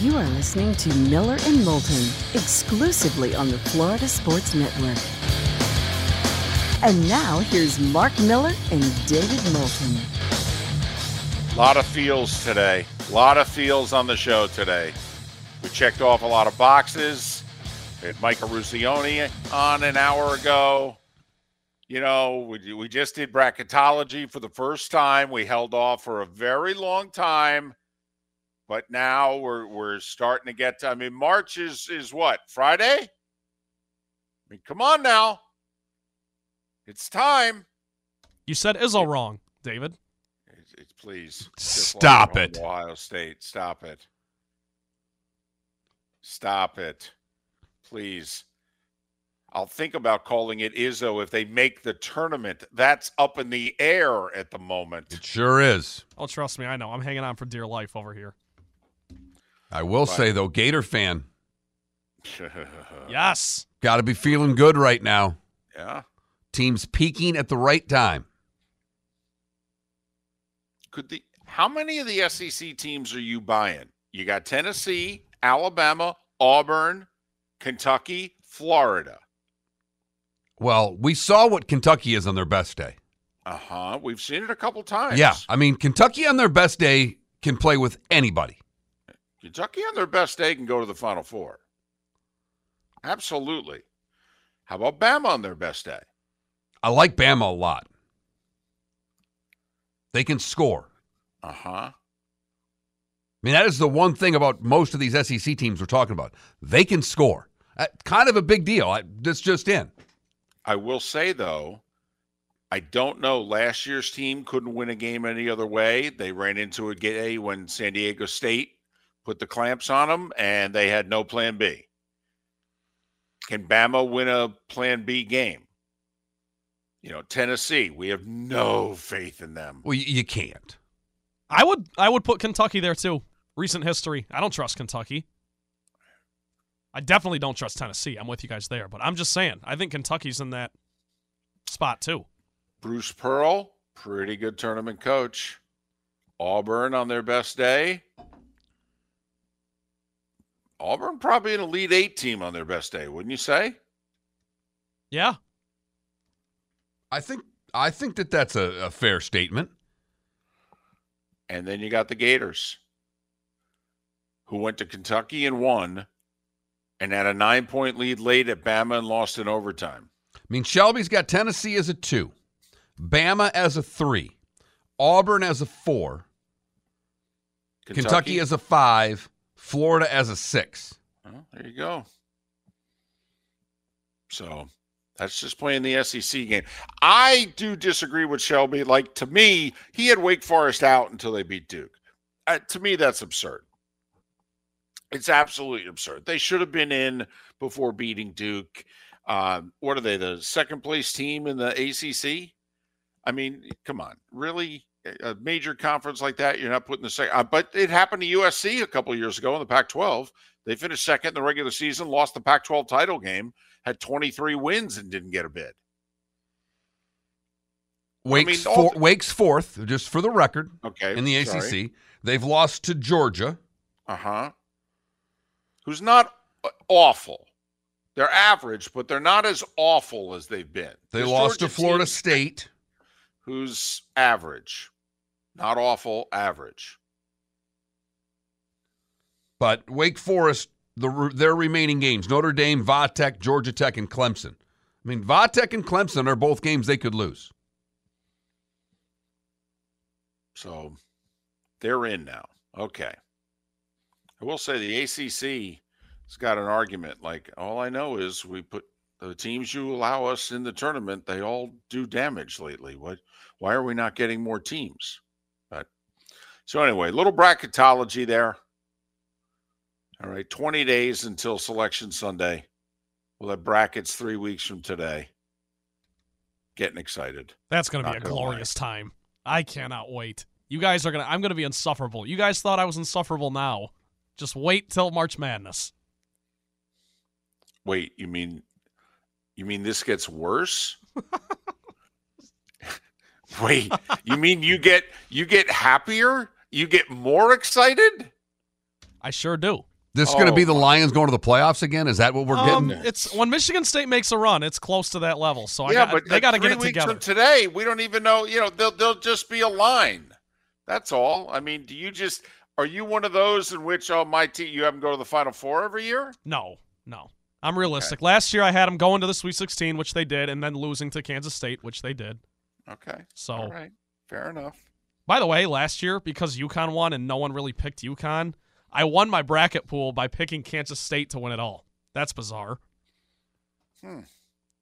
You are listening to Miller and Moulton exclusively on the Florida Sports Network. And now here's Mark Miller and David Moulton. A lot of feels today. A lot of feels on the show today. We checked off a lot of boxes. We had Mike Eruzione on an hour ago. You know, we, we just did bracketology for the first time. We held off for a very long time, but now we're we're starting to get to. I mean, March is is what Friday. I mean, come on now, it's time. You said Izzo wrong, David. It's, it's please Stop it, Ohio State. Stop it. Stop it, please. I'll think about calling it Izzo if they make the tournament. That's up in the air at the moment. It sure is. Oh, trust me, I know. I'm hanging on for dear life over here. I will but, say though, Gator fan. yes. Got to be feeling good right now. Yeah. Teams peaking at the right time. Could the how many of the SEC teams are you buying? You got Tennessee, Alabama, Auburn, Kentucky, Florida. Well, we saw what Kentucky is on their best day. Uh huh. We've seen it a couple times. Yeah. I mean, Kentucky on their best day can play with anybody. Kentucky on their best day can go to the Final Four. Absolutely. How about Bama on their best day? I like Bama a lot. They can score. Uh huh. I mean, that is the one thing about most of these SEC teams we're talking about. They can score. kind of a big deal. I, that's just in. I will say though, I don't know. Last year's team couldn't win a game any other way. They ran into a day when San Diego State put the clamps on them, and they had no Plan B. Can Bama win a Plan B game? You know, Tennessee, we have no faith in them. Well, you can't. I would, I would put Kentucky there too. Recent history. I don't trust Kentucky. I definitely don't trust Tennessee. I'm with you guys there, but I'm just saying, I think Kentucky's in that spot too. Bruce Pearl, pretty good tournament coach. Auburn on their best day. Auburn probably an elite eight team on their best day, wouldn't you say? Yeah. I think I think that that's a, a fair statement. And then you got the Gators, who went to Kentucky and won and had a nine point lead late at Bama and lost in overtime. I mean, Shelby's got Tennessee as a two, Bama as a three, Auburn as a four, Kentucky, Kentucky as a five, Florida as a six. Well, there you go. So that's just playing the SEC game. I do disagree with Shelby. Like, to me, he had Wake Forest out until they beat Duke. Uh, to me, that's absurd. It's absolutely absurd. They should have been in before beating Duke. Um, what are they, the second place team in the ACC? I mean, come on, really? A major conference like that, you're not putting the second. Uh, but it happened to USC a couple years ago in the Pac 12. They finished second in the regular season, lost the Pac 12 title game, had 23 wins, and didn't get a bid. Wake's, I mean, for, Wake's fourth, just for the record. Okay. In the ACC, they've lost to Georgia. Uh huh who's not uh, awful. They're average, but they're not as awful as they've been. They lost Georgia to Florida State, who's average, not awful, average. But Wake Forest, the, their remaining games: Notre Dame, Va Tech, Georgia Tech, and Clemson. I mean, Va Tech and Clemson are both games they could lose. So they're in now. Okay. I will say the ACC has got an argument. Like all I know is we put the teams you allow us in the tournament. They all do damage lately. What? Why are we not getting more teams? So anyway, little bracketology there. All right, 20 days until selection Sunday. We'll have brackets three weeks from today. Getting excited. That's going to be a glorious lie. time. I cannot wait. You guys are going to, I'm going to be insufferable. You guys thought I was insufferable now. Just wait till March Madness. Wait, you mean you mean this gets worse? Wait, you mean you get you get happier? You get more excited? I sure do. This is going to Oh, be the Lions going to the playoffs again. Is that what we're Um, getting? it's when Michigan State makes a run, it's close to that level. So I yeah, got, but they got to get it weeks together. From today, we don't even know. You know, they'll they'll just be a line. That's all. I mean, do you just are you one of those in which oh my team you have them go to the Final Four every year? No, no. I'm realistic. Last year I had them going to the Sweet 16, which they did, and then losing to Kansas State, which they did. Okay, So, all right, fair enough. By the way, last year because UConn won and no one really picked UConn, I won my bracket pool by picking Kansas State to win it all. That's bizarre. Hmm.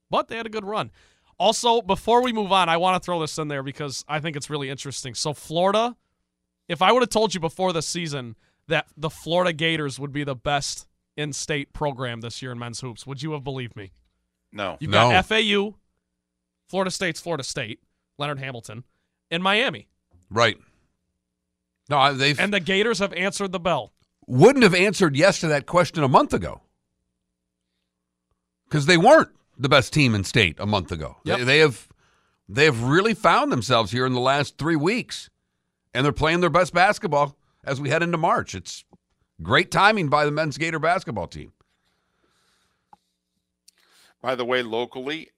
But they had a good run. Also, before we move on, I want to throw this in there because I think it's really interesting. So, Florida, if I would have told you before the season that the Florida Gators would be the best in state program this year in men's hoops, would you have believed me? No, You've No. got FAU, Florida State's Florida State, Leonard Hamilton, and Miami. Right. No, they've And the Gators have answered the bell. wouldn't have answered yes to that question a month ago because they weren't the best team in state a month ago. Yep. They, they have they have really found themselves here in the last three weeks, and they're playing their best basketball as we head into March. It's great timing by the men's Gator basketball team. By the way, locally,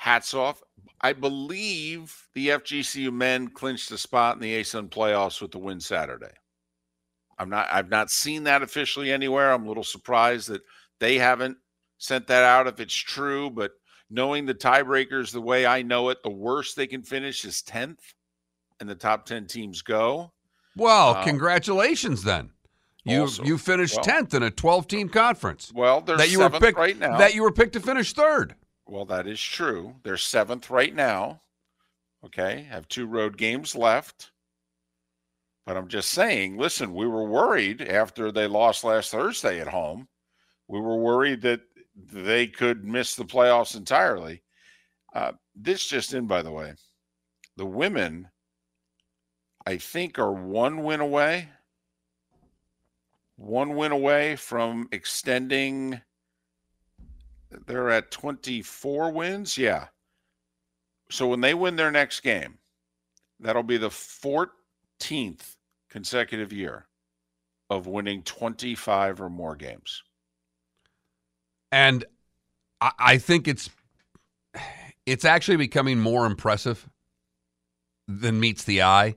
hats off. I believe the FGCU men clinched a spot in the ASUN playoffs with the win Saturday. I'm not. I've not seen that officially anywhere. I'm a little surprised that they haven't sent that out if it's true. But knowing the tiebreakers the way I know it, the worst they can finish is tenth, and the top ten teams go. Well, Uh, congratulations then. You also- you finished well- tenth in a twelve team conference Well, they're that you were picked right now. that you were picked to finish third. Well, that is true. They're seventh right now. Okay. Have two road games left. But I'm just saying, listen, we were worried after they lost last Thursday at home. We were worried that they could miss the playoffs entirely. Uh, this just in, by the way. The women, I think, are one win away. One win away from extending they're at 24 wins. Yeah. So when they win their next game, that'll be the 14th consecutive year of winning 25 or more games. And I, I think it's it's actually becoming more impressive than meets the eye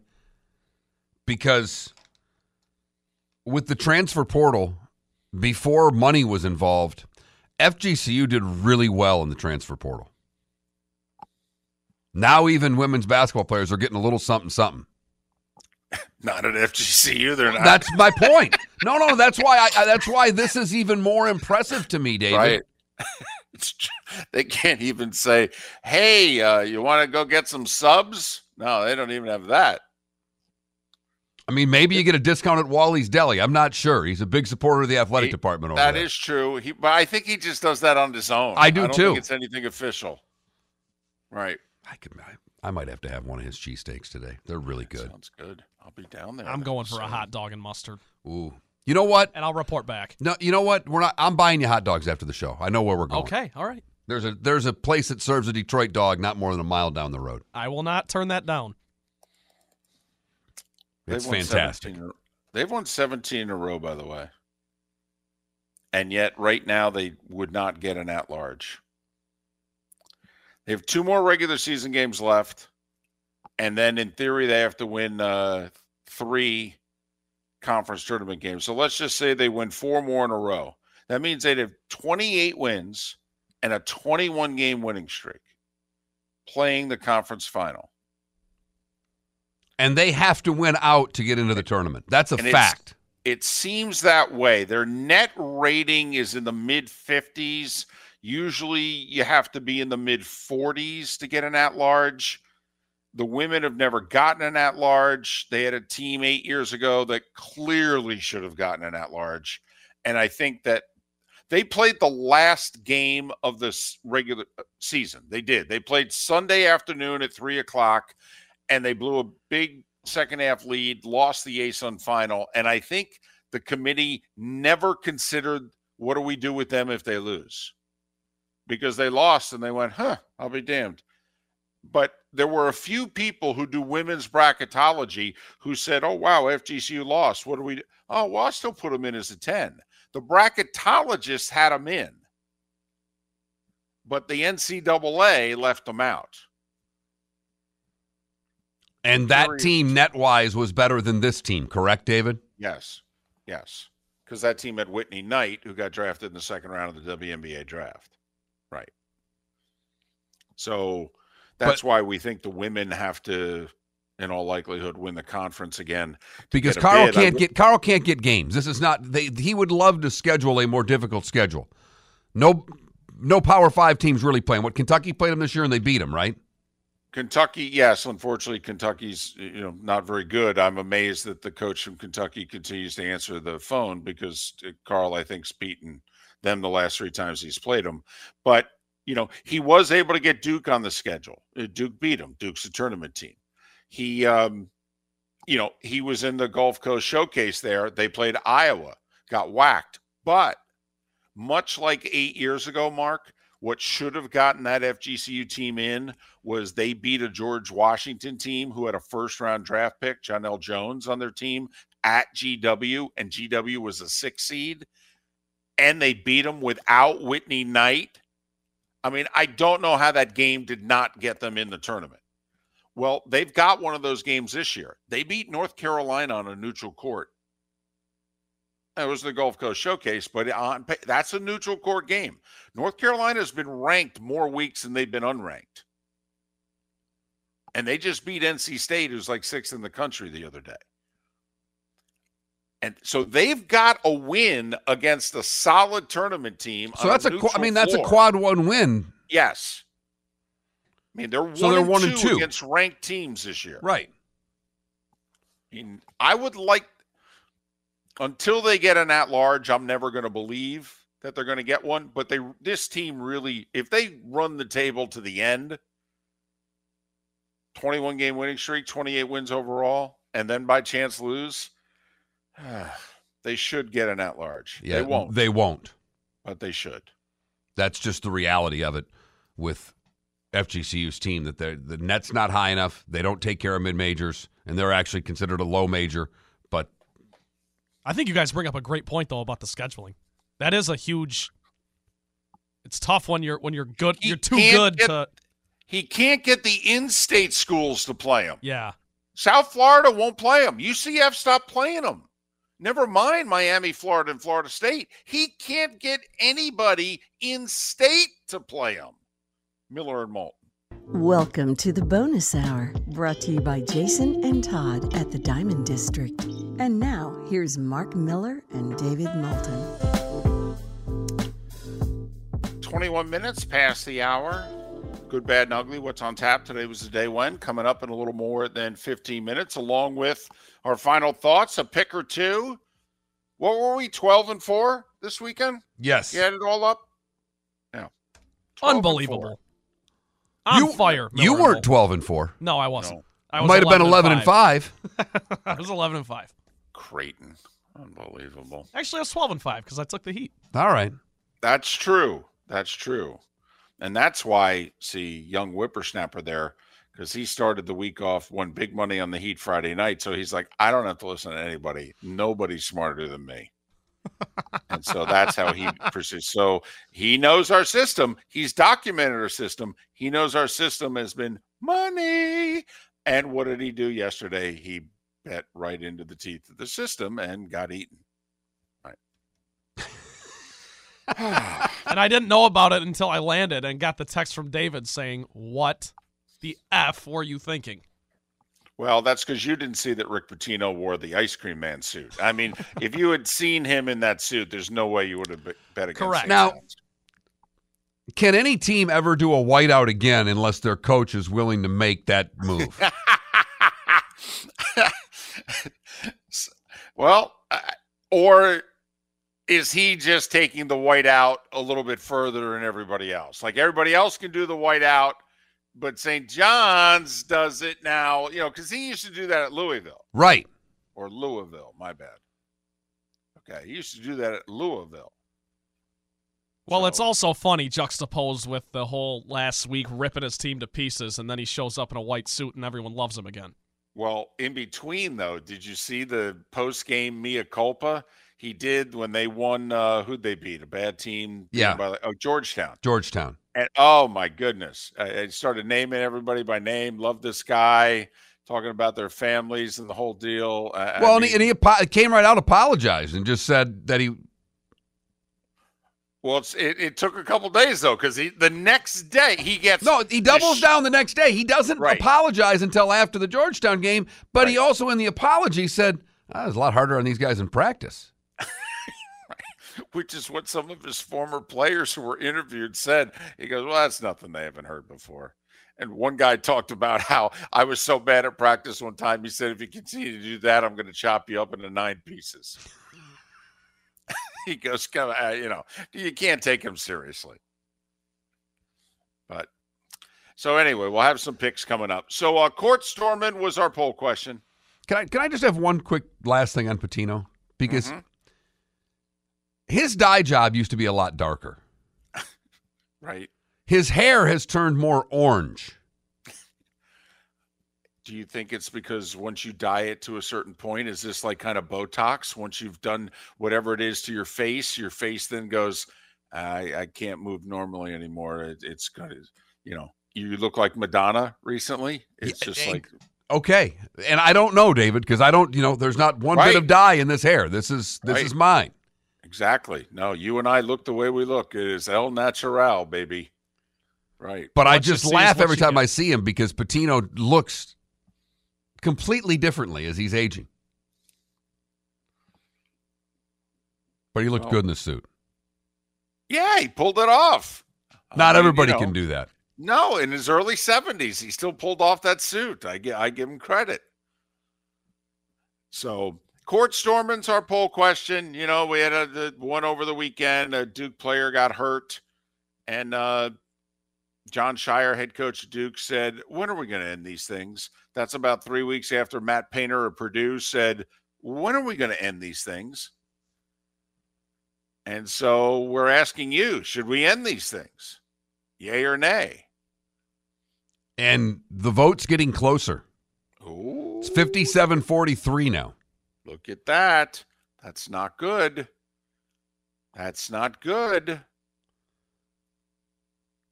because with the transfer portal, before money was involved, FGCU did really well in the transfer portal. Now even women's basketball players are getting a little something something. Not at FGCU. They're not. That's my point. No, no, that's why I, that's why this is even more impressive to me, David. right. they can't even say, hey, uh, you want to go get some subs? No, they don't even have that. I mean, maybe you get a discount at Wally's Deli. I'm not sure. He's a big supporter of the athletic He- department over That there. is true. He, but I think he just does that on his own. I do don't too. Think it's anything official. Right. I could. I, I might have to have one of his cheesesteaks today. They're really good. Sounds good. I'll be down there. I'm then. going for a hot dog and mustard, Ooh. You know what? and I'll report back. No, you know what? We're not. I'm buying you hot dogs after the show. I know where we're going. Okay, all right. There's a there's a place that serves a Detroit dog not more than a mile down the road. I will not turn that down. It's They've won fantastic. 17 in- They've won 17 in a row, by the way. And yet, right now, they would not get an at large. They have two more regular season games left. And then, in theory, they have to win uh, three conference tournament games. So let's just say they win four more in a row. That means they'd have 28 wins and a 21 game winning streak playing the conference final. And they have to win out to get into the tournament. That's a And fact. it seems that way. Their net rating is in the mid 50s. Usually you have to be in the mid 40s to get an at large. The women have never gotten an at large. They had a team eight years ago that clearly should have gotten an at large. And I think that they played the last game of this regular uh, season. They did. They played Sunday afternoon at three o'clock and they blew a big second half lead, lost the ASUN final. And I think the committee never considered what do we do with them if they lose? Because they lost and they went, huh, I'll be damned. But there were a few people who do women's bracketology who said, "Oh wow, FGCU lost. What do we? Do? Oh well, I still put them in as a ten. The bracketologists had them in, but the NCAA left them out. And that team net wise was better than this team, correct, David? Yes, yes, because that team had Whitney Knight, who got drafted in the second round of the WNBA draft. Right. So that's But- why we think the women have to, in all likelihood, win the conference again. Because Karl bid. Can't get Karl can't get games. This is not they he would love to schedule a more difficult schedule. No no power five teams really playing. What Kentucky played them this year and they beat them, right? Kentucky, yes. Unfortunately, Kentucky's you know not very good. I'm amazed that the coach from Kentucky continues to answer the phone because uh, Karl, I think's beaten them the last three times he's played them. But you know he was able to get Duke on the schedule. Uh, Duke beat him. Duke's a tournament team. He, um, you know, he was in the Gulf Coast Showcase there. They played Iowa, got whacked. But much like eight years ago, Mark, what should have gotten that FGCU team in was they beat a George Washington team who had a first round draft pick, Jonquel Jones, on their team at GW, and GW was a six seed, and they beat them without Whitney Knight. I mean, I don't know how that game did not get them in the tournament. Well, they've got one of those games this year. They beat North Carolina on a neutral court. That was the Gulf Coast Showcase, but uh, on, that's a neutral court game. North Carolina has been ranked more weeks than they've been unranked. And they just beat NC State, who's like sixth in the country the other day. And so they've got a win against a solid tournament team. So that's a qu- I mean that's a quad one win. Yes. I mean, they're one, So they're and, one two and two. against ranked teams this year. Right. I mean, I would like until they get an at large, I'm never going to believe that they're going to get one. But they this team really, if they run the table to the end, 21 game winning streak, 28 wins overall, and then by chance lose, they should get an at large. Yeah. they won't, They won't. but they should. That's just the reality of it with FGCU's team that the net's not high enough. They don't take care of mid majors, and they're actually considered a low major. I think you guys bring up a great point though about the scheduling. That is a huge. It's tough when you're when you're good. He You're too good get- to. He can't get the in-state schools to play him. Yeah. South Florida won't play him. UCF stopped playing him. Never mind Miami, Florida, and Florida State. He can't get anybody in state to play him. Miller and Moulton. Welcome to the bonus hour, brought to you by Jason and Todd at the Diamond District. And now, here's Mark Miller and David Moulton. 21 minutes past the hour. Good, bad, and ugly. What's on tap today was the day when. Coming up in a little more than 15 minutes, along with our final thoughts, a pick or two. What were we, 12 and 4 this weekend? yes, You had it all up? Yeah. 12 and 4. Unbelievable. On you fire. You Miller and weren't twelve and four. No, I wasn't. No. I was Might have been eleven and five. I was eleven and five. Creighton. Unbelievable. Actually, I was twelve and five because I took the heat. All right. That's true. That's true. And that's why, see, young whippersnapper there, because he started the week off, won big money on the Heat Friday night. So he's like, I don't have to listen to anybody. Nobody's smarter than me. And so that's how he pursues. So he knows our system. He's documented our system. He knows our system has been money. And what did he do yesterday? He bet right into the teeth of the system and got eaten. And I didn't know about it until I landed and got the text from David saying, "What the f were you thinking?" Well, that's because you didn't see that Rick Pitino wore the ice cream man suit. I mean, if you had seen him in that suit, there's no way you would have bet against Correct. St. Now- Can any team ever do a whiteout again unless their coach is willing to make that move? well, uh, or is he just taking the white out a little bit further than everybody else? Like everybody else can do the white out, but St. John's does it now, you know, because he used to do that at Louisville right. or Louisville, my bad. Okay, he used to do that at Louisville. Well, it's also funny juxtaposed with the whole last week ripping his team to pieces, and then he shows up in a white suit and everyone loves him again. Well, in between though, did you see the post game mea culpa he did when they won? Uh, who'd they beat? A bad team? Yeah. By, oh, Georgetown. Georgetown. And oh my goodness, I, I started naming everybody by name. Love this guy. Talking about their families and the whole deal. I- I Well, and he, and he came right out, apologized, and just said that he. well, it's, it, it took a couple days though, because he the next day he gets No, he doubles sh- down the next day. He doesn't Right. apologize until after the Georgetown game, but he also, in the apology, said, "Ah, "It's a lot harder on these guys in practice." which is what some of his former players who were interviewed said. He goes, Well, that's nothing they haven't heard before. And one guy talked about how I was so bad at practice one time. He said, If you continue to do that, I'm going to chop you up into nine pieces. he goes, Come uh, you know, you can't take him seriously. But so anyway, we'll have some picks coming up. So, uh, Court Storman was our poll question. Can I can I just have one quick last thing on Pitino because Mhm. His dye job used to be a lot darker. Right. His hair has turned more orange. Do you think it's because once you dye it to a certain point, is this like kind of Botox? Once you've done whatever it is to your face, your face then goes, I, I can't move normally anymore. It, it's gonna, you know, you look like Madonna recently. It's Yeah, just eh, like, Okay, and I don't know, David, because I don't. You know, there's not one bit of dye in this hair. This is this Right. is mine. Exactly. No, you and I look the way we look. It is El Natural, baby. Right. But I What you just laugh every time get. I see him because Pitino looks completely differently as he's aging. But he looked Well, good in the suit. Yeah, he pulled it off. I Not mean, you everybody know, can do that. No, in his early 70s, he still pulled off that suit. I, gi- I give him credit. So, court storming's our poll question. You know, we had a, one over the weekend. A Duke player got hurt, and uh, Jon Scheyer, head coach of Duke, said, When are we going to end these things? That's about three weeks after Matt Painter of Purdue said, When are we going to end these things? And so we're asking you, should we end these things? Yay or nay? And the vote's getting closer. Ooh, It's 57 43 now. Look at that. That's not good. That's not good.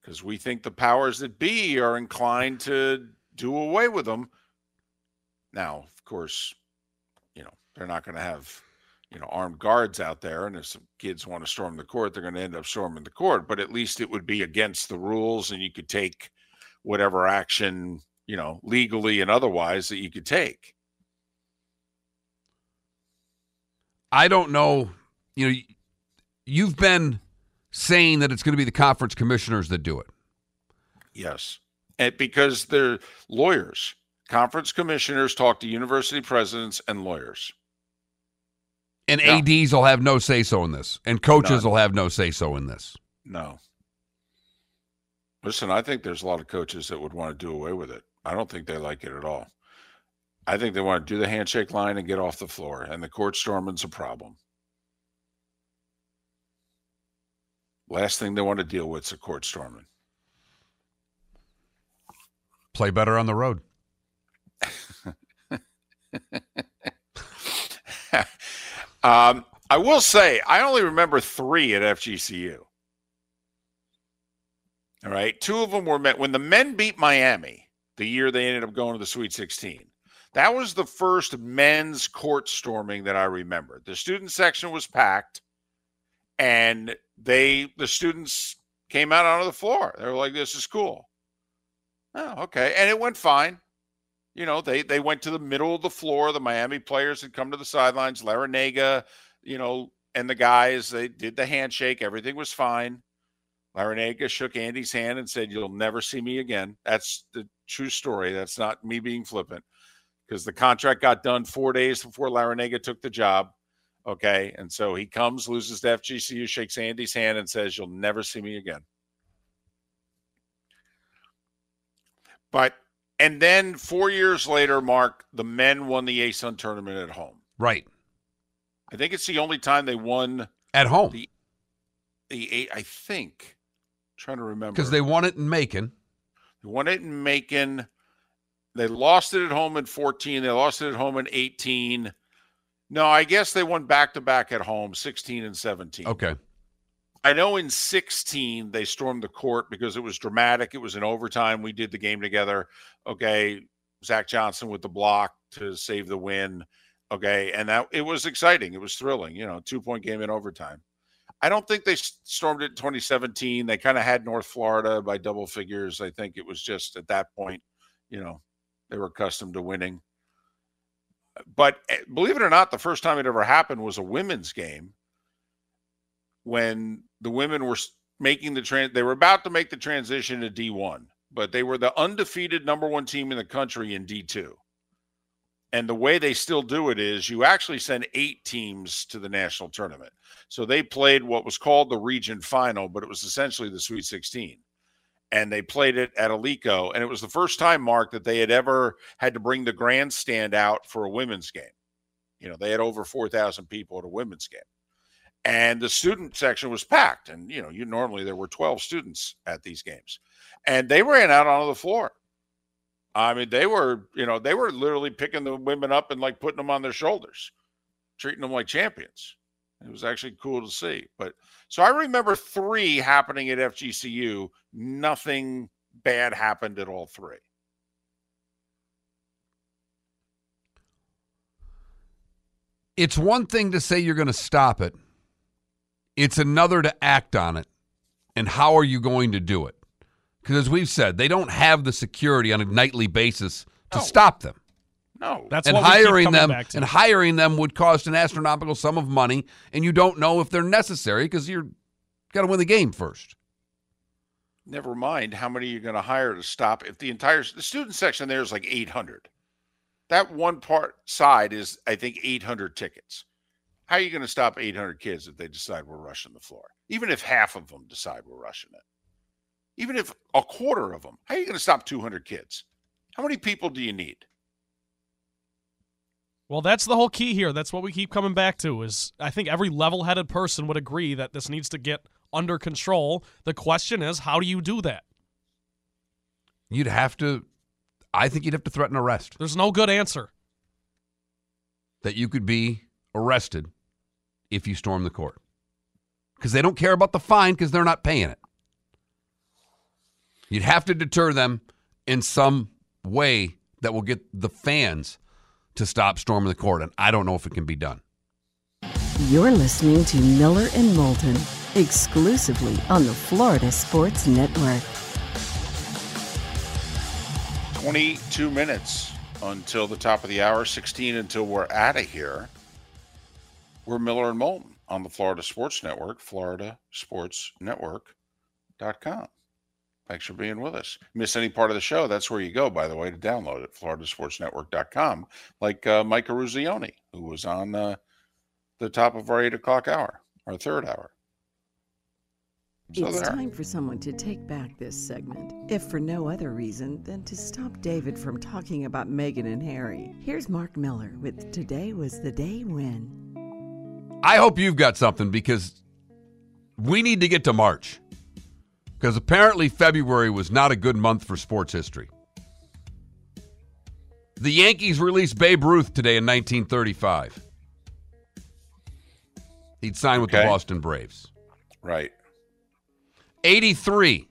Because we think the powers that be are inclined to do away with them. Now, of course, you know, they're not going to have, you know, armed guards out there. And if some kids want to storm the court, they're going to end up storming the court. But at least it would be against the rules and you could take whatever action, you know, legally and otherwise that you could take. I don't know. You know, you've been saying that it's going to be the conference commissioners that do it. Yes. And because they're lawyers. Conference commissioners talk to university presidents and lawyers. And. ADs will have no say so in this, and coaches None. will have no say so in this. No. Listen, I think there's a lot of coaches that would want to do away with it. I don't think they like it at all. I think they want to do the handshake line and get off the floor, and the court storming's a problem. Last thing they want to deal with is a court storming. Play better on the road. um, I will say, I only remember three at FGCU. All right. Two of them were met when the men beat Miami the year they ended up going to the Sweet 16. That was the first men's court storming that I remember. The student section was packed and they, the students came out onto the floor. They were like, this is cool. Oh, okay. And it went fine you know, they they went to the middle of the floor. The Miami players had come to the sidelines. Larranaga, you know, and the guys they did the handshake. Everything was fine. Larranaga shook Andy's hand and said, "You'll never see me again." That's the true story. That's not me being flippant, because the contract got done four days before Larranaga took the job. Okay, and so he comes, loses to FGCU, shakes Andy's hand, and says, "You'll never see me again." But and then four years later, Mark, the men won the ASUN tournament at home. Right. I think it's the only time they won At home. The- the eight. I think. trying to remember Because they won it in Macon. They won it in Macon. They lost it at home in 14. They lost it at home in 18. No, I guess they won back to back at home, 16 and 17. Okay. I know in 16 they stormed the court because it was dramatic. It was in overtime. We did the game together. Okay. Zach Johnson with the block to save the win. Okay. And that it was exciting. It was thrilling, you know, two point game in overtime. I don't think they stormed it in 2017. They kind of had North Florida by double figures. I think it was just at that point, you know, they were accustomed to winning. But eh, believe it or not, the first time it ever happened was a women's game when the women were making the trans they were about to make the transition to D1, but they were the undefeated number 1 team in the country in D2. And the way they still do it is you actually send 8 teams to the national tournament. So they played what was called the region final, but it was essentially the Sweet 16. And they played it at Alico. And it was the first time, Mark, that they had ever had to bring the grandstand out for a women's game. You know, they had over 4,000 people at a women's game and the student section was packed and you know you normally there were 12 students at these games and they ran out onto the floor i mean they were you know they were literally picking the women up and like putting them on their shoulders treating them like champions it was actually cool to see but so i remember three happening at fgcu nothing bad happened at all three It's one thing to say you're going to stop it. It's another to act on it. And how are you going to do it? Because as we've said, they don't have the security on a nightly basis to No. stop them. No. That's and what hiring them back to. and hiring them would cost an astronomical sum of money, and you don't know if they're necessary because you're got to win the game first. never mind how many you're going to hire to stop if the entire the student section there is like 800 that one part side is i think 800 tickets. How are you going to stop 800 kids if they decide we're rushing the floor? Even if half of them decide we're rushing it. Even if a quarter of them how are you going to stop 200 kids? How many people do you need Well, that's the whole key here. That's what we keep coming back to is I think every level-headed person would agree that this needs to get under control. The question is, how do you do that? You'd have to, I think you'd have to threaten arrest. There's no good answer. That you could be arrested if you storm the court because they don't care about the fine because they're not paying it. You'd have to deter them in some way that will get the fans to stop storming the court, and I don't know if it can be done. You're listening to Miller and Moulton exclusively on the Florida Sports Network. 22 minutes until the top of the hour 16 until we're out of here we're miller and moulton on the florida sports network florida sports network.com thanks for being with us miss any part of the show that's where you go by the way to download it floridasportsnetwork.com like uh, mike Eruzione, who was on uh, the top of our 8 o'clock hour our third hour so it's there. time for someone to take back this segment, if for no other reason than to stop David from talking about Meghan and Harry. Here's Mark Miller with Today Was the Day When. I hope you've got something because we need to get to March. Because apparently February was not a good month for sports history. The Yankees released Babe Ruth today in 1935. He'd signed with the Boston Braves. right 83.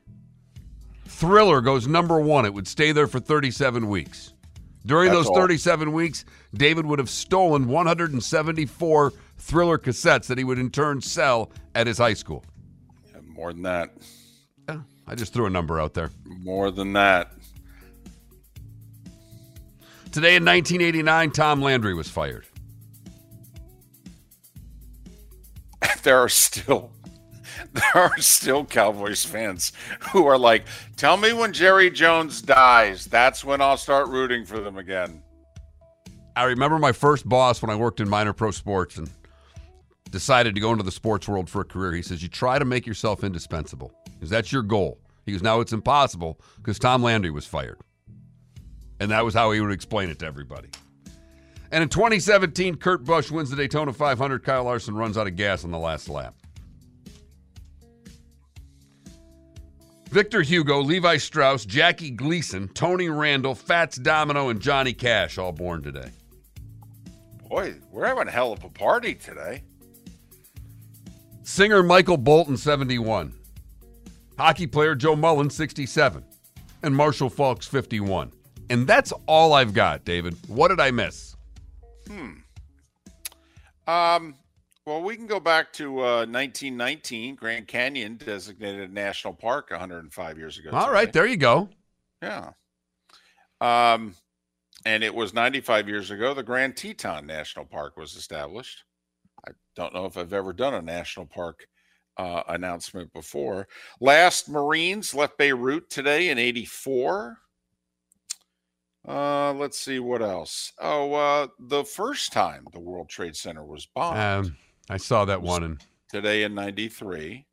Thriller goes number one. It would stay there for 37 weeks. During That's those all. 37 weeks, David would have stolen 174 Thriller cassettes that he would in turn sell at his high school. And more than that Yeah, I just threw a number out there. more than that Today in 1989, Tom Landry was fired. there are still there are still Cowboys fans who are like, "Tell me when Jerry Jones dies. That's when I'll start rooting for them again." I remember my first boss when I worked in minor pro sports and decided to go into the sports world for a career. He says, You try to make yourself indispensable because that's your goal. He goes, Now it's impossible because Tom Landry was fired. And that was how he would explain it to everybody. And in 2017, Kurt Busch wins the Daytona 500. Kyle Larson runs out of gas on the last lap. Victor Hugo, Levi Strauss, Jackie Gleason, Tony Randall, Fats Domino, and Johnny Cash all born today. Boy, we're having a hell of a party today. Singer Michael Bolton, 71. Hockey player Joe Mullen, 67. And Marshall Faulk's, 51. And that's all I've got, David. What did I miss? Hmm. Um, well, we can go back to uh, 1919. Grand Canyon designated a national park 105 years ago. All right, today. there you go. Yeah. Um, and it was 95 years ago the Grand Teton National Park was established. I don't know if I've ever done a national park uh, announcement before. Last Marines left Beirut today in 84. Uh, let's see what else. Oh, uh, the first time the World Trade Center was bombed Um, I saw that one. And today in 93.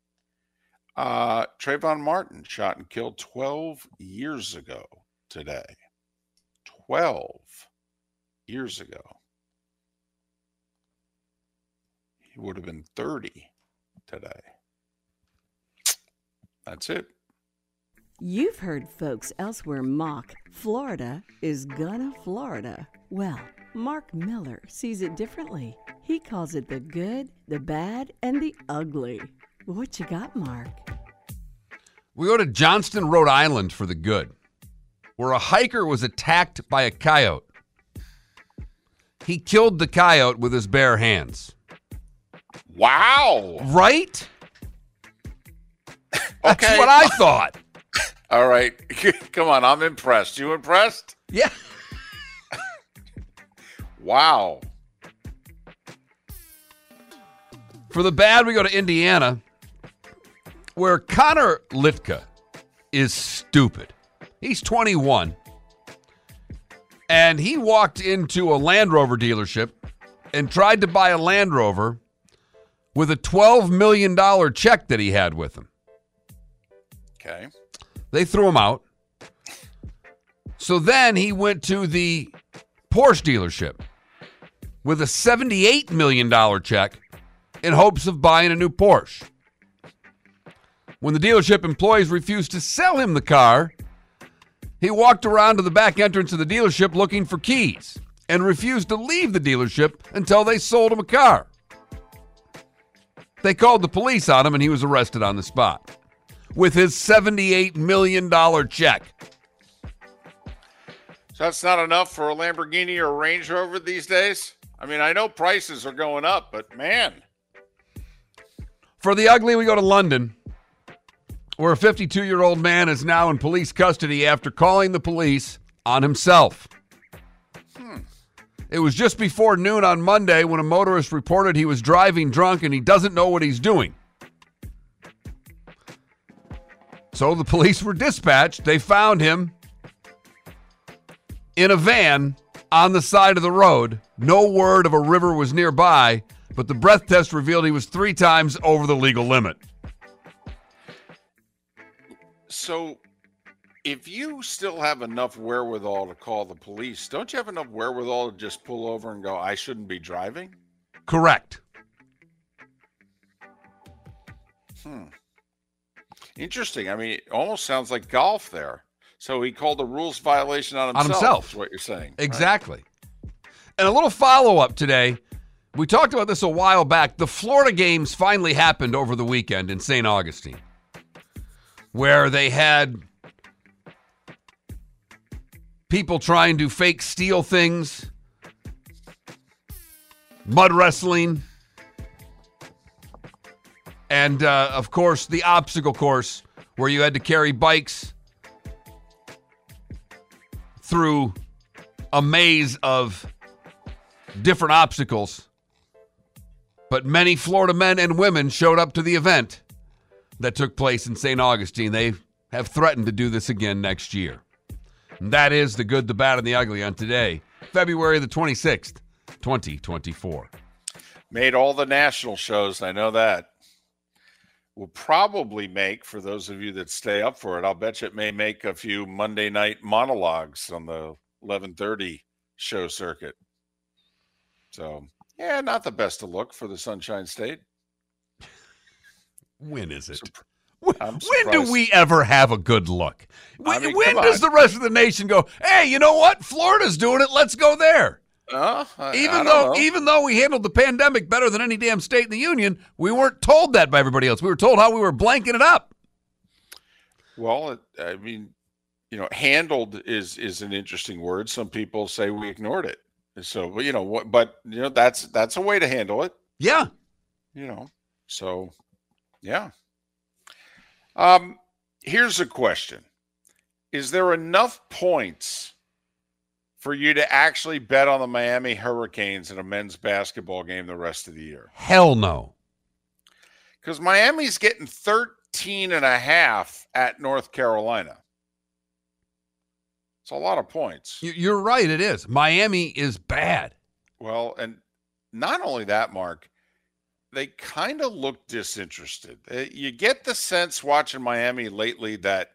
Uh, Trayvon Martin shot and killed 12 years ago today. 12 years ago. He would have been 30 today. That's it. You've heard folks elsewhere mock Florida is gonna Florida. Well, Mark Miller sees it differently. He calls it the good, the bad, and the ugly. What you got, Mark? we go to Johnston, Rhode Island for the good, where a hiker was attacked by a coyote. He killed the coyote with his bare hands. Wow. Right? That's Okay. what I thought. All right. Come on. I'm impressed. You impressed? Yeah. Wow. For the bad, we go to Indiana, where Connor Litka is stupid. He's 21. And he walked into a Land Rover dealership and tried to buy a Land Rover with a $12 million check that he had with him. Okay. They threw him out. So then he went to the Porsche dealership with a $78 million check in hopes of buying a new Porsche. When the dealership employees refused to sell him the car, he walked around to the back entrance of the dealership looking for keys and refused to leave the dealership until they sold him a car. They called the police on him and he was arrested on the spot with his $78 million check. So that's not enough for a Lamborghini or a Range Rover these days? I mean, I know prices are going up, but man, For the ugly, we go to London, where a 52 year old man is now in police custody after calling the police on himself. It was just before noon on Monday when a motorist reported he was driving drunk and he doesn't know what he's doing. So the police were dispatched. They found him in a van on the side of the road. No word of a river was nearby, but the breath test revealed he was three times over the legal limit. so if you still have enough wherewithal to call the police, don't you have enough wherewithal to just pull over and go, I shouldn't be driving? Correct. Hmm. Interesting. I mean, it almost sounds like golf there. So he called a rules violation on himself. himself. Is what you're saying. right? Exactly. And a little follow up today. We talked about this a while back. The Florida games finally happened over the weekend in St. Augustine, where they had people trying to fake steal things, mud wrestling, and uh, of course, the obstacle course where you had to carry bikes through a maze of different obstacles. But many Florida men and women showed up to the event that took place in St. Augustine. They have threatened to do this again next year. That is the good, the bad, and the ugly on today, February the 26th, 2024. Made all the national shows. I know that. Will probably make for those of you that stay up for it. I'll bet you it may make a few Monday night monologues on the 11:30 show circuit. So yeah, not the best to look for the Sunshine State. When is it? When do we ever have a good look? When, mean, when does on. the rest of the nation go, hey, you know what? Florida's doing it. Let's go there. Uh, I- I Even don't though know. even though we handled the pandemic better than any damn state in the union, we weren't told that by everybody else. We were told how we were blanking it up. Well, I mean, you know, handled is is an interesting word. Some people say we ignored it. So, but, you know, what? But you know, that's that's a way to handle it. Yeah. You know, so yeah. Um, here's a question: Is there enough points for you to actually bet on the Miami Hurricanes in a men's basketball game the rest of the year? Hell no. Because Miami's getting 13 and a half at North Carolina. It's a lot of points. You- You're right. It is. Miami is bad. Well, and not only that, Mark, they kind of look disinterested. Uh, You get the sense watching Miami lately that,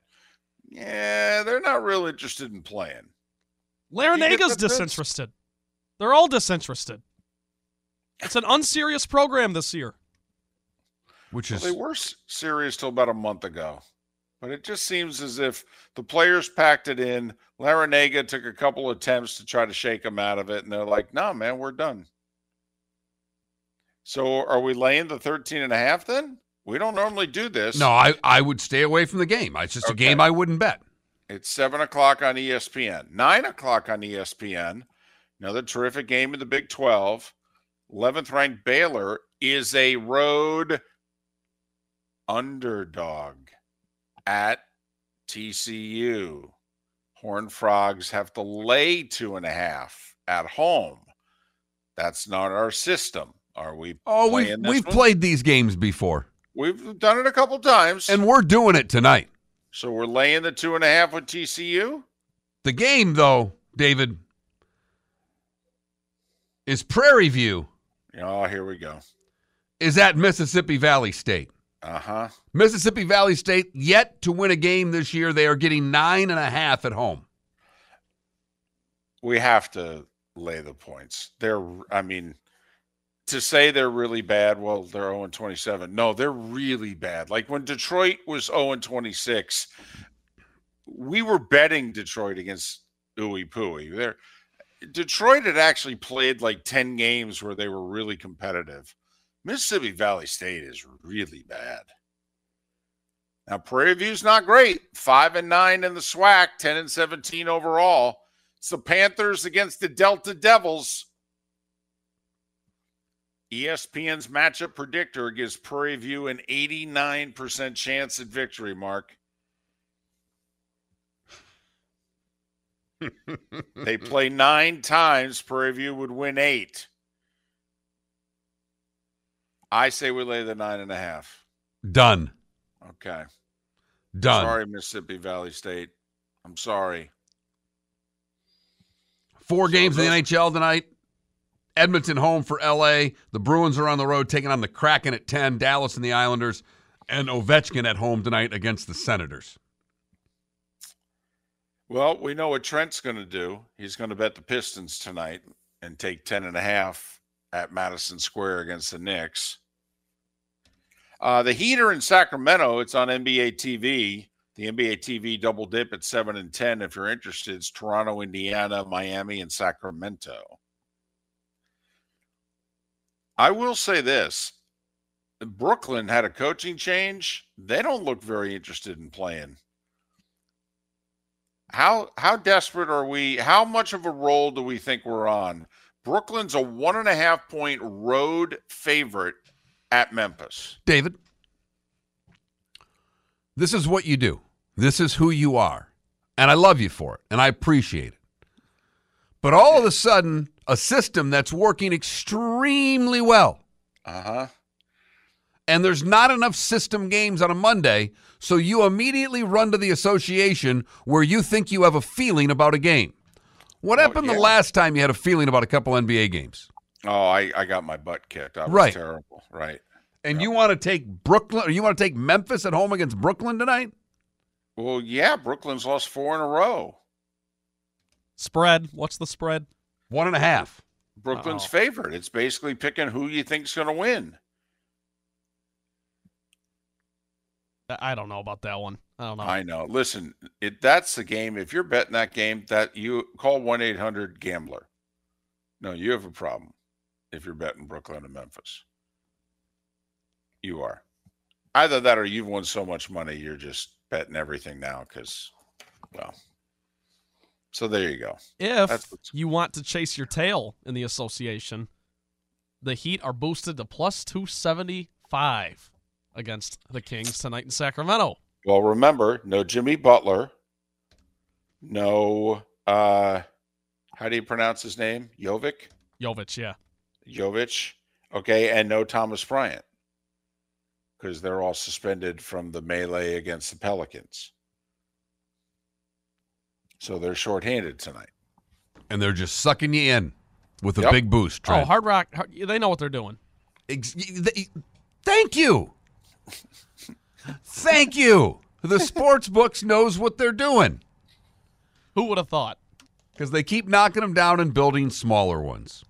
yeah, they're not real interested in playing. Larranaga's that sense? disinterested. They're all disinterested. It's an unserious program this year. Which Well, is they were serious till about a month ago, but it just seems as if the players packed it in. Larinaga took a couple attempts to try to shake them out of it, and they're like, "No, man, we're done." So, are we laying the 13 and a half then? We don't normally do this. no. I I would stay away from the game. It's just a game I wouldn't bet. It's seven o'clock on ESPN, nine o'clock on ESPN. Another terrific game in the Big 12. 11th ranked Baylor is a road underdog at TCU. Horned Frogs have to lay two and a half at home. That's not our system. Are we? Oh, we've we've one? played these games before, We've done it a couple times, and we're doing it tonight. so we're laying the two and a half with TCU. The game, though, David, is Prairie View Oh, here we go. is at Mississippi Valley State. Uh huh. Mississippi Valley State yet to win a game this year. They are getting nine and a half at home. We have to lay the points. They're, I mean, to say they're really bad, well, they're 0 and 27. No, they're really bad. Like when Detroit was 0 and 26, we were betting Detroit against Ooey Pooey. They're, Detroit had actually played like 10 games where they were really competitive. Mississippi Valley State is really bad. Now Prairie View's not great. Five and nine in the SWAC, 10 and 17 overall. It's the Panthers against the Delta Devils. ESPN's matchup predictor gives Prairie View an 89% chance at victory, Mark. they play nine times. Prairie View would win eight. I say we lay the nine and a half. Done. Okay. Done. Sorry, Mississippi Valley State. I'm sorry. Four So games in the NHL tonight. Edmonton home for LA. The Bruins are on the road taking on the Kraken at 10, Dallas and the Islanders, and Ovechkin at home tonight against the Senators. Well, we know what Trent's going to do. He's going to bet the Pistons tonight and take 10 and a half at Madison Square against the Knicks. Uh, the Heater in Sacramento, it's on NBA TV. The NBA TV double dip at 7 and 10. If you're interested, it's Toronto, Indiana, Miami, and Sacramento. I will say this Brooklyn had a coaching change. They don't look very interested in playing how how desperate are we? How much of a role do we think we're on? Brooklyn's a one and a half point road favorite at Memphis. David, this is what you do. This is who you are. And I love you for it, and I appreciate it. But all of a sudden, a system that's working extremely well, Uh huh. and there's not enough system games on a Monday, so you immediately run to the association where you think you have a feeling about a game. What Oh, happened yeah. the last time you had a feeling about a couple NBA games? Oh, I, I got my butt kicked. I was Right. terrible. Right. And you want to take Brooklyn or you want to take Memphis at home against Brooklyn tonight? Well, yeah, Brooklyn's lost four in a row. Spread. What's the spread? One and a half. Brooklyn's Uh-oh. favorite. It's basically picking who you think's going to win. I I don't know about that one. I don't know. I know. Listen, it that's the game. If you're betting that game, that you call one eight hundred gambler. No, you have a problem if you're betting Brooklyn and Memphis. You are. Either that or you've won so much money you're just betting everything now because well. So there you go. if you want to chase your tail in the association, the Heat are boosted to plus 275 against the Kings tonight in Sacramento. Well, remember, no Jimmy Butler, no uh how do you pronounce his name? Jovic? Jovic, yeah. Jovic, okay, and no Thomas Bryant because they're all suspended from the melee against the Pelicans. So they're shorthanded tonight. And they're just sucking you in with a Yep. big boost. Oh, Hard Rock, they know what they're doing. Ex- they- thank you. thank you. The sports books knows what they're doing Who would have thought? because they keep knocking them down and building smaller ones.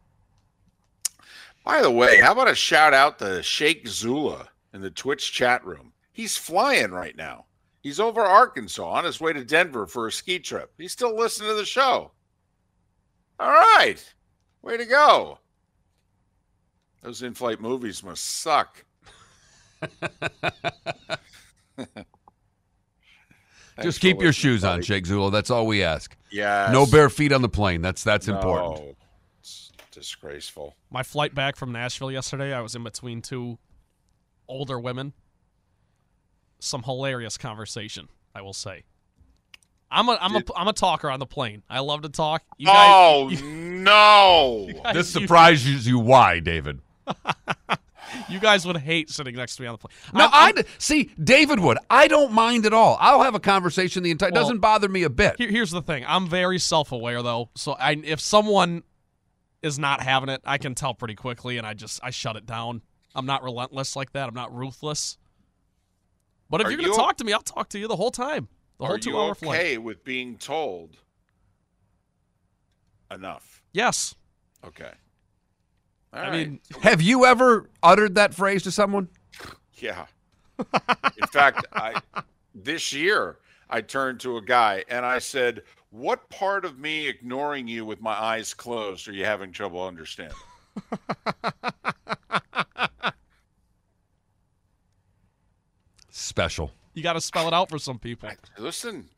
By the way, how about a shout out to Sheikh Zula in the Twitch chat room? He's flying right now. He's over Arkansas on his way to Denver for a ski trip. He's still listening to the show. All right. Way to go. Those in flight movies must suck. Just keep your shoes on, Sheikh Zula. That's all we ask. Yeah. No bare feet on the plane. That's that's important. It's disgraceful. My flight back from Nashville yesterday, I was in between two older women. Some hilarious conversation, I will say. I'm a I'm a Did- I'm a talker on the plane. I love to talk. You oh guys, no. guys- This surprises you why, David? You guys would hate sitting next to me on the plane. No, I'm- I see David would. I don't mind at all. I'll have a conversation the entire. Well, doesn't bother me a bit. Here, here's the thing. I'm very self-aware though, so I, if someone is not having it, I can tell pretty quickly, and I just I shut it down. I'm not relentless like that. I'm not ruthless. But if Are you're gonna you- talk to me, I'll talk to you the whole time. The whole Are you two-hour okay flight. with being told enough? Yes. Okay. All I right. mean, Have you ever uttered that phrase to someone? yeah. In fact, I this year I turned to a guy and I said, "What part of me ignoring you with my eyes closed are you having trouble understanding?" Special. you got to spell it out for some people. Listen,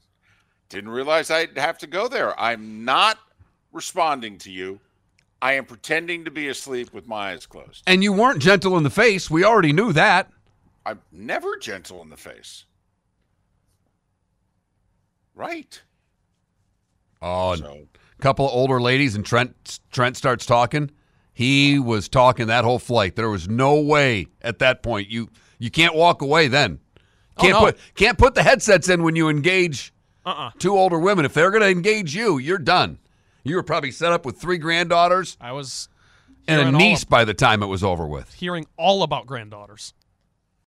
didn't realize I'd have to go there. I'm not responding to you. I am pretending to be asleep with my eyes closed. And you weren't gentle in the face. We already knew that. I'm never gentle in the face. Right. Oh, a So couple of older ladies, and Trent Trent starts talking. He was talking that whole flight. There was no way at that point you you can't walk away. Then Oh, can't Oh, no. put can't put the headsets in when you engage Uh-uh. two older women. If they're going to engage you, you're done. You were probably set up with three granddaughters I was and a niece by the time it was over with. hearing all about granddaughters.